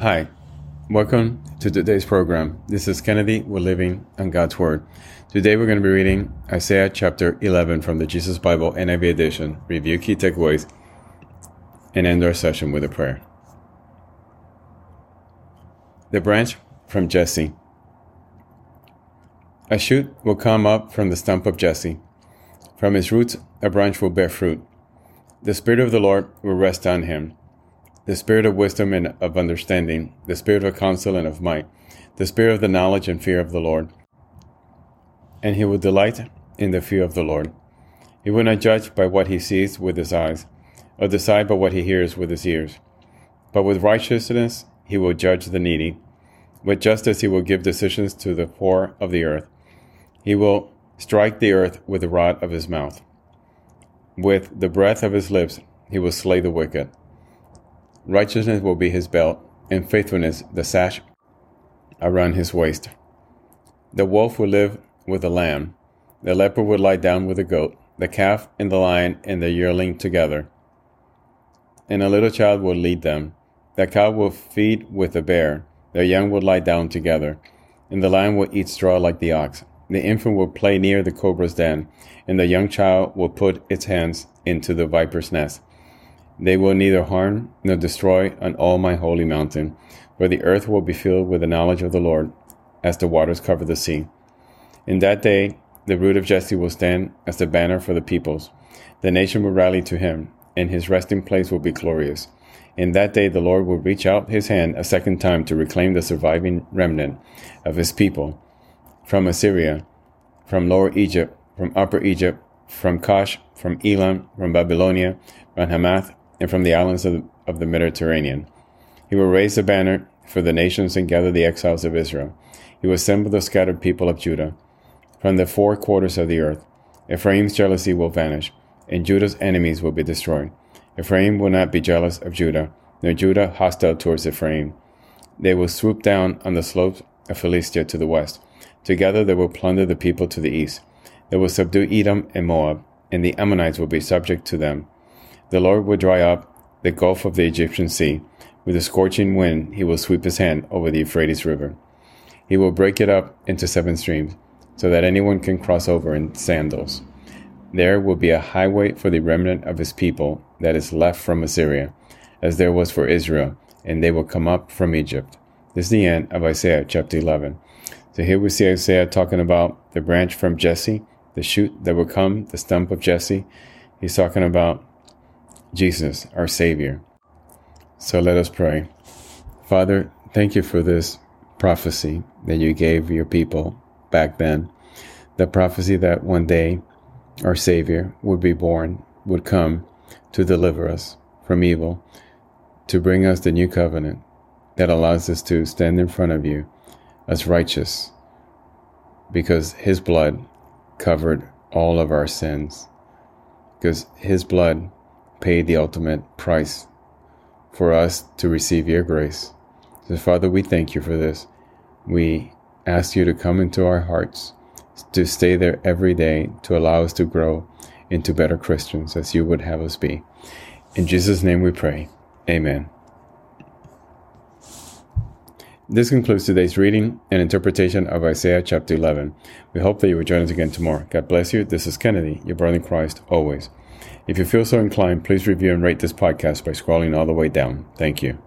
Hi, welcome to today's program. This is Kennedy. We're living on God's Word. Today we're going to be reading Isaiah chapter 11 from the Jesus Bible NIV edition, review key takeaways, and end our session with a prayer. The branch from Jesse. A shoot will come up from the stump of Jesse. From his roots, a branch will bear fruit. The Spirit of the Lord will rest on him the spirit of wisdom and of understanding, the spirit of counsel and of might, the spirit of the knowledge and fear of the Lord. And he will delight in the fear of the Lord. He will not judge by what he sees with his eyes, or decide by what he hears with his ears. But with righteousness he will judge the needy. With justice he will give decisions to the poor of the earth. He will strike the earth with the rod of his mouth. With the breath of his lips he will slay the wicked. Righteousness will be his belt, and faithfulness the sash around his waist. The wolf will live with the lamb, the leopard will lie down with the goat, the calf and the lion and the yearling together. And a little child will lead them. The cow will feed with the bear, their young will lie down together, and the lion will eat straw like the ox. The infant will play near the cobra's den, and the young child will put its hands into the viper's nest. They will neither harm nor destroy on all my holy mountain, for the earth will be filled with the knowledge of the Lord, as the waters cover the sea. In that day, the root of Jesse will stand as the banner for the peoples. The nation will rally to him, and his resting place will be glorious. In that day, the Lord will reach out his hand a second time to reclaim the surviving remnant of his people from Assyria, from Lower Egypt, from Upper Egypt, from Cush, from Elam, from Babylonia, from Hamath, and from the islands of, of the Mediterranean. He will raise a banner for the nations and gather the exiles of Israel. He will assemble the scattered people of Judah from the four quarters of the earth. Ephraim's jealousy will vanish, and Judah's enemies will be destroyed. Ephraim will not be jealous of Judah, nor Judah hostile towards Ephraim. They will swoop down on the slopes of Philistia to the west. Together they will plunder the people to the east. They will subdue Edom and Moab, and the Ammonites will be subject to them. The Lord will dry up the gulf of the Egyptian sea. With a scorching wind, he will sweep his hand over the Euphrates River. He will break it up into seven streams, so that anyone can cross over in sandals. There will be a highway for the remnant of his people that is left from Assyria, as there was for Israel, and they will come up from Egypt. This is the end of Isaiah chapter 11. So here we see Isaiah talking about the branch from Jesse, the shoot that will come, the stump of Jesse. He's talking about Jesus, our Savior. So let us pray. Father, thank you for this prophecy that you gave your people back then. The prophecy that one day our Savior would be born, would come to deliver us from evil, to bring us the new covenant that allows us to stand in front of you as righteous because His blood covered all of our sins. Because His blood paid the ultimate price for us to receive your grace. So, Father, we thank you for this. We ask you to come into our hearts, to stay there every day, to allow us to grow into better Christians as you would have us be. In Jesus' name we pray. Amen. This concludes today's reading and interpretation of Isaiah chapter 11. We hope that you will join us again tomorrow. God bless you. This is Kennedy, your brother in Christ, always. If you feel so inclined, please review and rate this podcast by scrolling all the way down. Thank you.